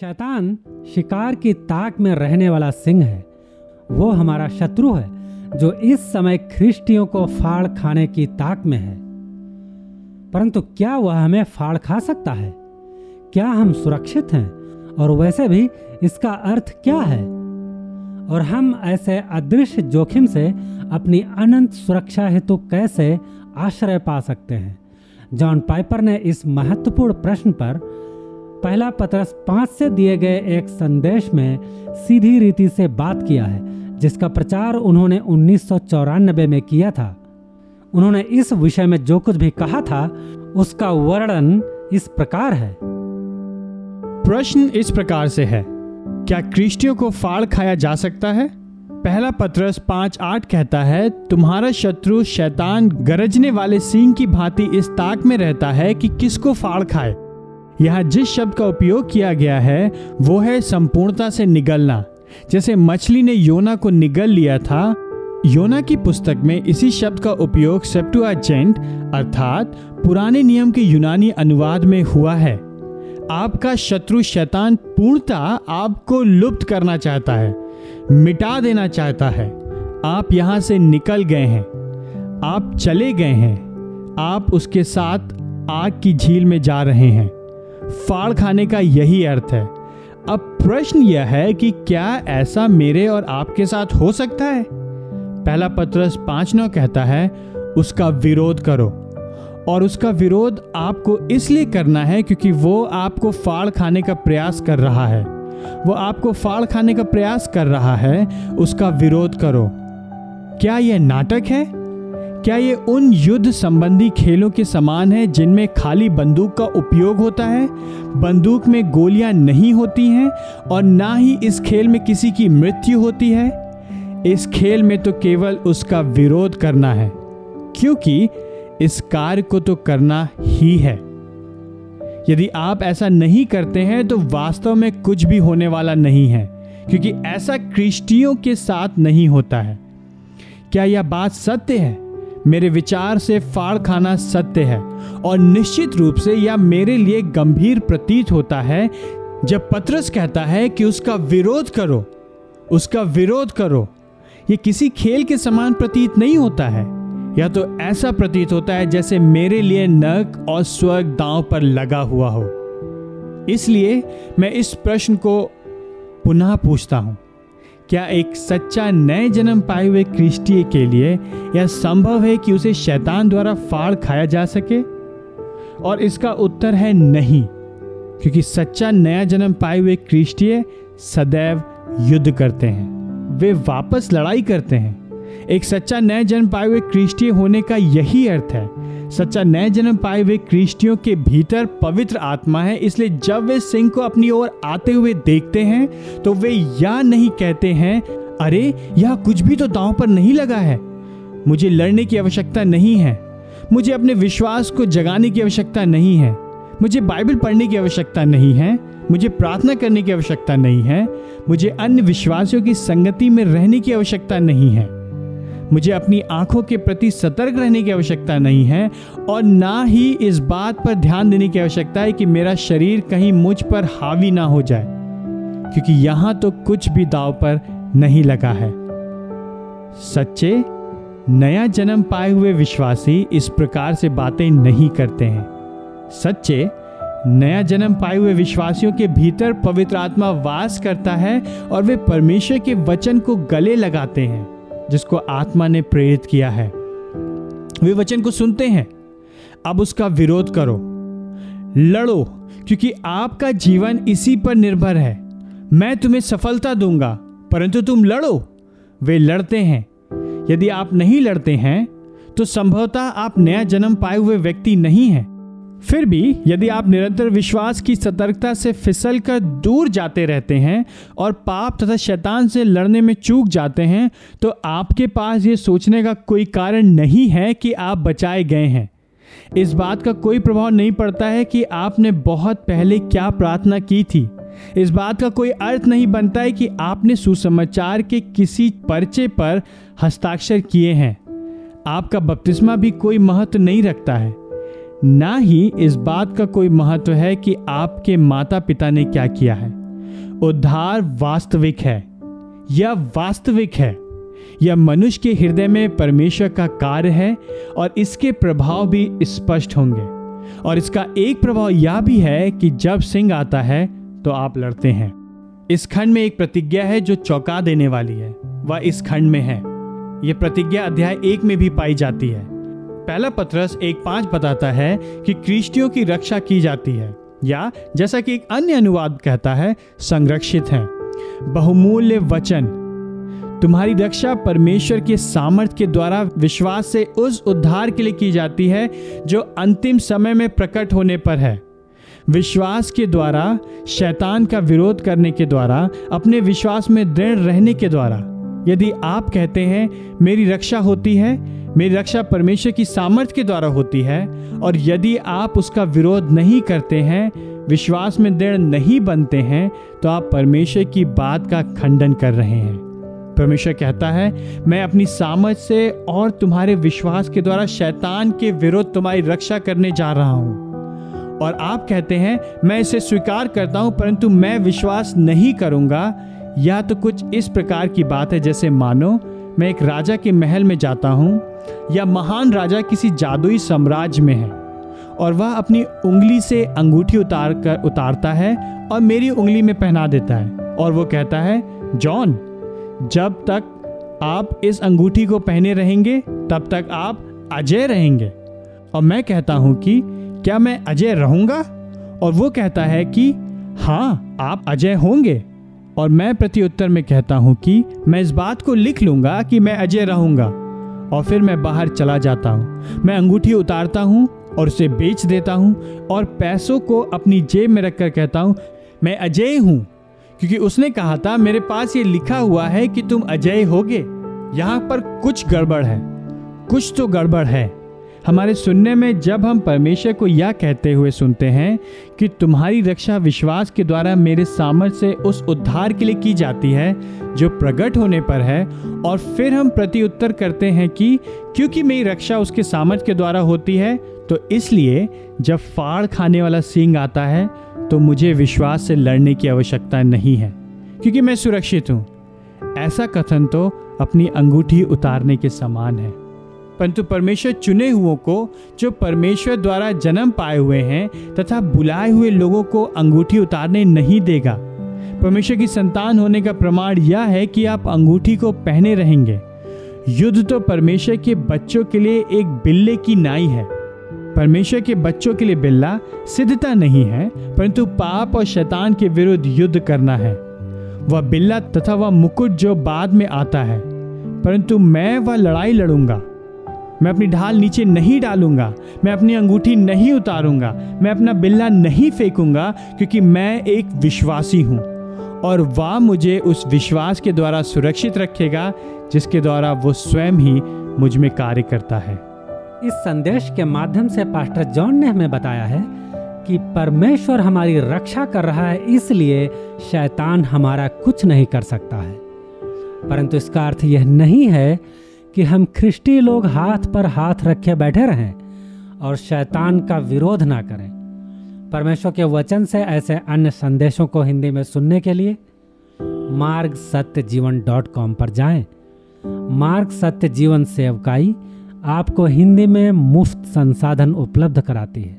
शैतान शिकार की ताक में रहने वाला सिंह है। वो हमारा शत्रु है, जो इस समय ख्रिस्टियों को फाड़ खाने की ताक में है। परंतु क्या वह हमें फाड़ खा सकता है? क्या हम सुरक्षित हैं? और वैसे भी इसका अर्थ क्या है? और हम ऐसे अदृश्य जोखिम से अपनी अनंत सुरक्षा हेतु कैसे आश्रय पा सकते हैं? जॉन पाइपर ने इस महत्वपूर्ण प्रश्न पर पहला पत्रस पाँच से दिए गए एक संदेश में सीधी रीति से बात किया है, जिसका प्रचार उन्होंने उन्नीस सौ चौरानबे में किया था। उन्होंने इस विषय में जो कुछ भी कहा था, उसका वर्णन इस प्रकार है। प्रश्न इस प्रकार से है, क्या क्रिस्टियों को फाड़ खाया जा सकता है? पहला पत्रस पाँच आठ कहता है, तुम्हारा शत्रु शैतान गरजने वाले सींग की भांति इस ताक में रहता है कि किसको फाड़ खाए? यहाँ जिस शब्द का उपयोग किया गया है, वो है संपूर्णता से निगलना। जैसे मछली ने योना को निगल लिया था, योना की पुस्तक में इसी शब्द का उपयोग सेप्टुआजेंट, अर्थात पुराने नियम के यूनानी अनुवाद में हुआ है। आपका शत्रु शैतान पूर्णता आपको लुप्त करना चाहता है, मिटा देना चाहता है। आप यहाँ से निकल गए हैं, आप चले गए हैं, आप उसके साथ आग की झील में जा रहे हैं। फाड़ खाने का यही अर्थ है। अब प्रश्न यह है कि क्या ऐसा मेरे और आपके साथ हो सकता है? पहला पत्रस पाँच नौ कहता है, उसका विरोध करो। और उसका विरोध आपको इसलिए करना है क्योंकि वो आपको फाड़ खाने का प्रयास कर रहा है। वो आपको फाड़ खाने का प्रयास कर रहा है, उसका विरोध करो। क्या यह नाटक है? क्या ये उन युद्ध संबंधी खेलों के समान है जिनमें खाली बंदूक का उपयोग होता है? बंदूक में गोलियाँ नहीं होती हैं और ना ही इस खेल में किसी की मृत्यु होती है? इस खेल में तो केवल उसका विरोध करना है, क्योंकि इस कार्य को तो करना ही है। यदि आप ऐसा नहीं करते हैं तो वास्तव में कुछ भी होने वाला नहीं है, क्योंकि ऐसा क्रिस्टियों के साथ नहीं होता है। क्या यह बात सत्य है? मेरे विचार से फाड़ खाना सत्य है और निश्चित रूप से यह मेरे लिए गंभीर प्रतीत होता है। जब पत्रस कहता है कि उसका विरोध करो, उसका विरोध करो, ये किसी खेल के समान प्रतीत नहीं होता है। या तो ऐसा प्रतीत होता है जैसे मेरे लिए नक और स्वर्ग दांव पर लगा हुआ हो। इसलिए मैं इस प्रश्न को पुनः पूछता हूँ। क्या एक सच्चा नए जन्म पाए हुए क्रिस्टीय के लिए यह संभव है कि उसे शैतान द्वारा फाड़ खाया जा सके? और इसका उत्तर है नहीं, क्योंकि सच्चा नया जन्म पाए हुए क्रिस्टीय सदैव युद्ध करते हैं। वे वापस लड़ाई करते हैं। एक सच्चा नया जन्म पाए हुए क्रिस्टीय होने का यही अर्थ है सच्चा नए जन्म पाए हुए क्रिस्टियों के भीतर पवित्र आत्मा है। इसलिए जब वे सिंह को अपनी ओर आते हुए देखते हैं तो वे या नहीं कहते हैं, अरे, यह कुछ भी तो दांव पर नहीं लगा है। मुझे लड़ने की आवश्यकता नहीं है। मुझे अपने विश्वास को जगाने की आवश्यकता नहीं है। मुझे बाइबल पढ़ने की आवश्यकता नहीं है। मुझे प्रार्थना करने की आवश्यकता नहीं है। मुझे अन्य विश्वासियों की संगति में रहने की आवश्यकता नहीं है। मुझे अपनी आँखों के प्रति सतर्क रहने की आवश्यकता नहीं है और ना ही इस बात पर ध्यान देने की आवश्यकता है कि मेरा शरीर कहीं मुझ पर हावी ना हो जाए, क्योंकि यहाँ तो कुछ भी दाव पर नहीं लगा है। सच्चे, नया जन्म पाए हुए विश्वासी इस प्रकार से बातें नहीं करते हैं। सच्चे, नया जन्म पाए हुए विश्वासियों के भीतर पवित्र आत्मा वास करता है और वे परमेश्वर के वचन को गले लगाते हैं। जिसको आत्मा ने प्रेरित किया है। वे वचन को सुनते हैं। अब उसका विरोध करो। लड़ो, क्योंकि आपका जीवन इसी पर निर्भर है। मैं तुम्हें सफलता दूँगा, परंतु तुम लड़ो। वे लड़ते हैं। यदि आप नहीं लड़ते हैं तो संभवतः आप नया जन्म पाए हुए व्यक्ति नहीं हैं। फिर भी यदि आप निरंतर विश्वास की सतर्कता से फिसल कर दूर जाते रहते हैं और पाप तथा शैतान से लड़ने में चूक जाते हैं तो आपके पास ये सोचने का कोई कारण नहीं है कि आप बचाए गए हैं। इस बात का कोई प्रभाव नहीं पड़ता है कि आपने बहुत पहले क्या प्रार्थना की थी। इस बात का कोई अर्थ नहीं बनता है कि आपने सुसमाचार के किसी पर्चे पर हस्ताक्षर किए हैं। आपका बपतिस्मा भी कोई महत्व नहीं रखता है। ना ही इस बात का कोई महत्व है कि आपके माता पिता ने क्या किया है। उद्धार वास्तविक है यह वास्तविक है यह मनुष्य के हृदय में परमेश्वर का कार्य है और इसके प्रभाव भी स्पष्ट होंगे। और इसका एक प्रभाव यह भी है कि जब सिंह आता है तो आप लड़ते हैं। इस खंड में एक प्रतिज्ञा है जो चौंका देने वाली है। वह इस खंड में है। यह प्रतिज्ञा अध्याय एक में भी पाई जाती है। पहला पत्रस एक पाँच बताता है कि कृष्टियों की रक्षा की जाती है, या जैसा कि एक अन्य अनुवाद कहता है, संरक्षित है। बहुमूल्य वचन। तुम्हारी रक्षा परमेश्वर के सामर्थ्य के द्वारा विश्वास से उस उद्धार के लिए की जाती है, जो अंतिम समय में प्रकट होने पर है। विश्वास के द्वारा, शैतान का विरोध करने के द्वारा, अपने विश्वास में दृढ़ रहने के द्वारा। यदि आप कहते हैं, मेरी रक्षा होती है मेरी रक्षा परमेश्वर की सामर्थ्य के द्वारा होती है, और यदि आप उसका विरोध नहीं करते हैं, विश्वास में दृढ़ नहीं बनते हैं तो आप परमेश्वर की बात का खंडन कर रहे हैं। परमेश्वर कहता है, मैं अपनी सामर्थ से और तुम्हारे विश्वास के द्वारा शैतान के विरुद्ध तुम्हारी रक्षा करने जा रहा हूँ। और आप कहते हैं, मैं इसे स्वीकार करता हूँ, परंतु मैं विश्वास नहीं करूँगा। या तो कुछ इस प्रकार की बात है, जैसे मानो, मैं एक राजा के महल में जाता हूँ या महान राजा किसी जादुई साम्राज्य में है, और वह अपनी उंगली से अंगूठी उतार कर उतारता है और मेरी उंगली में पहना देता है। और वो कहता है, जॉन, जब तक आप इस अंगूठी को पहने रहेंगे, तब तक आप अजय रहेंगे। और मैं कहता हूँ कि, क्या मैं अजय रहूँगा? और वो कहता है कि हाँ आप अजय होंगे। और मैं प्रत्युत्तर में कहता हूँ कि, मैं इस बात को लिख लूँगा कि मैं अजय रहूँगा। और फिर मैं बाहर चला जाता हूँ। मैं अंगूठी उतारता हूँ और उसे बेच देता हूँ और पैसों को अपनी जेब में रखकर कहता हूँ, मैं अजय हूँ। क्योंकि उसने कहा था, मेरे पास ये लिखा हुआ है कि तुम अजय होगे। यहाँ पर कुछ गड़बड़ है। कुछ तो गड़बड़ है। हमारे सुनने में जब हम परमेश्वर को यह कहते हुए सुनते हैं कि तुम्हारी रक्षा विश्वास के द्वारा मेरे सामर्थ्य से उस उद्धार के लिए की जाती है, जो प्रकट होने पर है, और फिर हम प्रति उत्तर करते हैं कि क्योंकि मेरी रक्षा उसके सामर्थ्य के द्वारा होती है तो इसलिए जब फाड़ खाने वाला सींग आता है तो मुझे विश्वास से लड़ने की आवश्यकता नहीं है, क्योंकि मैं सुरक्षित हूँ। ऐसा कथन तो अपनी अंगूठी उतारने के समान है। परंतु परमेश्वर चुने हुओं को, जो परमेश्वर द्वारा जन्म पाए हुए हैं, तथा बुलाए हुए लोगों को अंगूठी उतारने नहीं देगा। परमेश्वर की संतान होने का प्रमाण यह है कि आप अंगूठी को पहने रहेंगे। युद्ध तो परमेश्वर के बच्चों के लिए एक बिल्ले की नाई है। परमेश्वर के बच्चों के लिए बिल्ला सिद्धता नहीं है, परंतु पाप और शैतान के विरुद्ध युद्ध करना है। वह बिल्ला तथा वह मुकुट जो बाद में आता है, परंतु मैं वह लड़ाई लड़ूँगा। मैं अपनी ढाल नीचे नहीं डालूँगा। मैं अपनी अंगूठी नहीं उतारूँगा। मैं अपना बिल्ला नहीं फेंकूँगा क्योंकि मैं एक विश्वासी हूँ। और वह मुझे उस विश्वास के द्वारा सुरक्षित रखेगा, जिसके द्वारा वो स्वयं ही मुझमें कार्य करता है। इस संदेश के माध्यम से पास्टर जॉन ने हमें बताया है कि परमेश्वर हमारी रक्षा कर रहा है, इसलिए शैतान हमारा कुछ नहीं कर सकता है। परंतु इसका अर्थ यह नहीं है कि हम ख्रिस्टी लोग हाथ पर हाथ रखे बैठे रहें और शैतान का विरोध ना करें परमेश्वर के वचन से ऐसे अन्य संदेशों को हिंदी में सुनने के लिए मार्ग सत्य जीवन डॉट कॉम पर जाएँ। मार्ग सत्य जीवन सेवकाई आपको हिंदी में मुफ़्त संसाधन उपलब्ध कराती है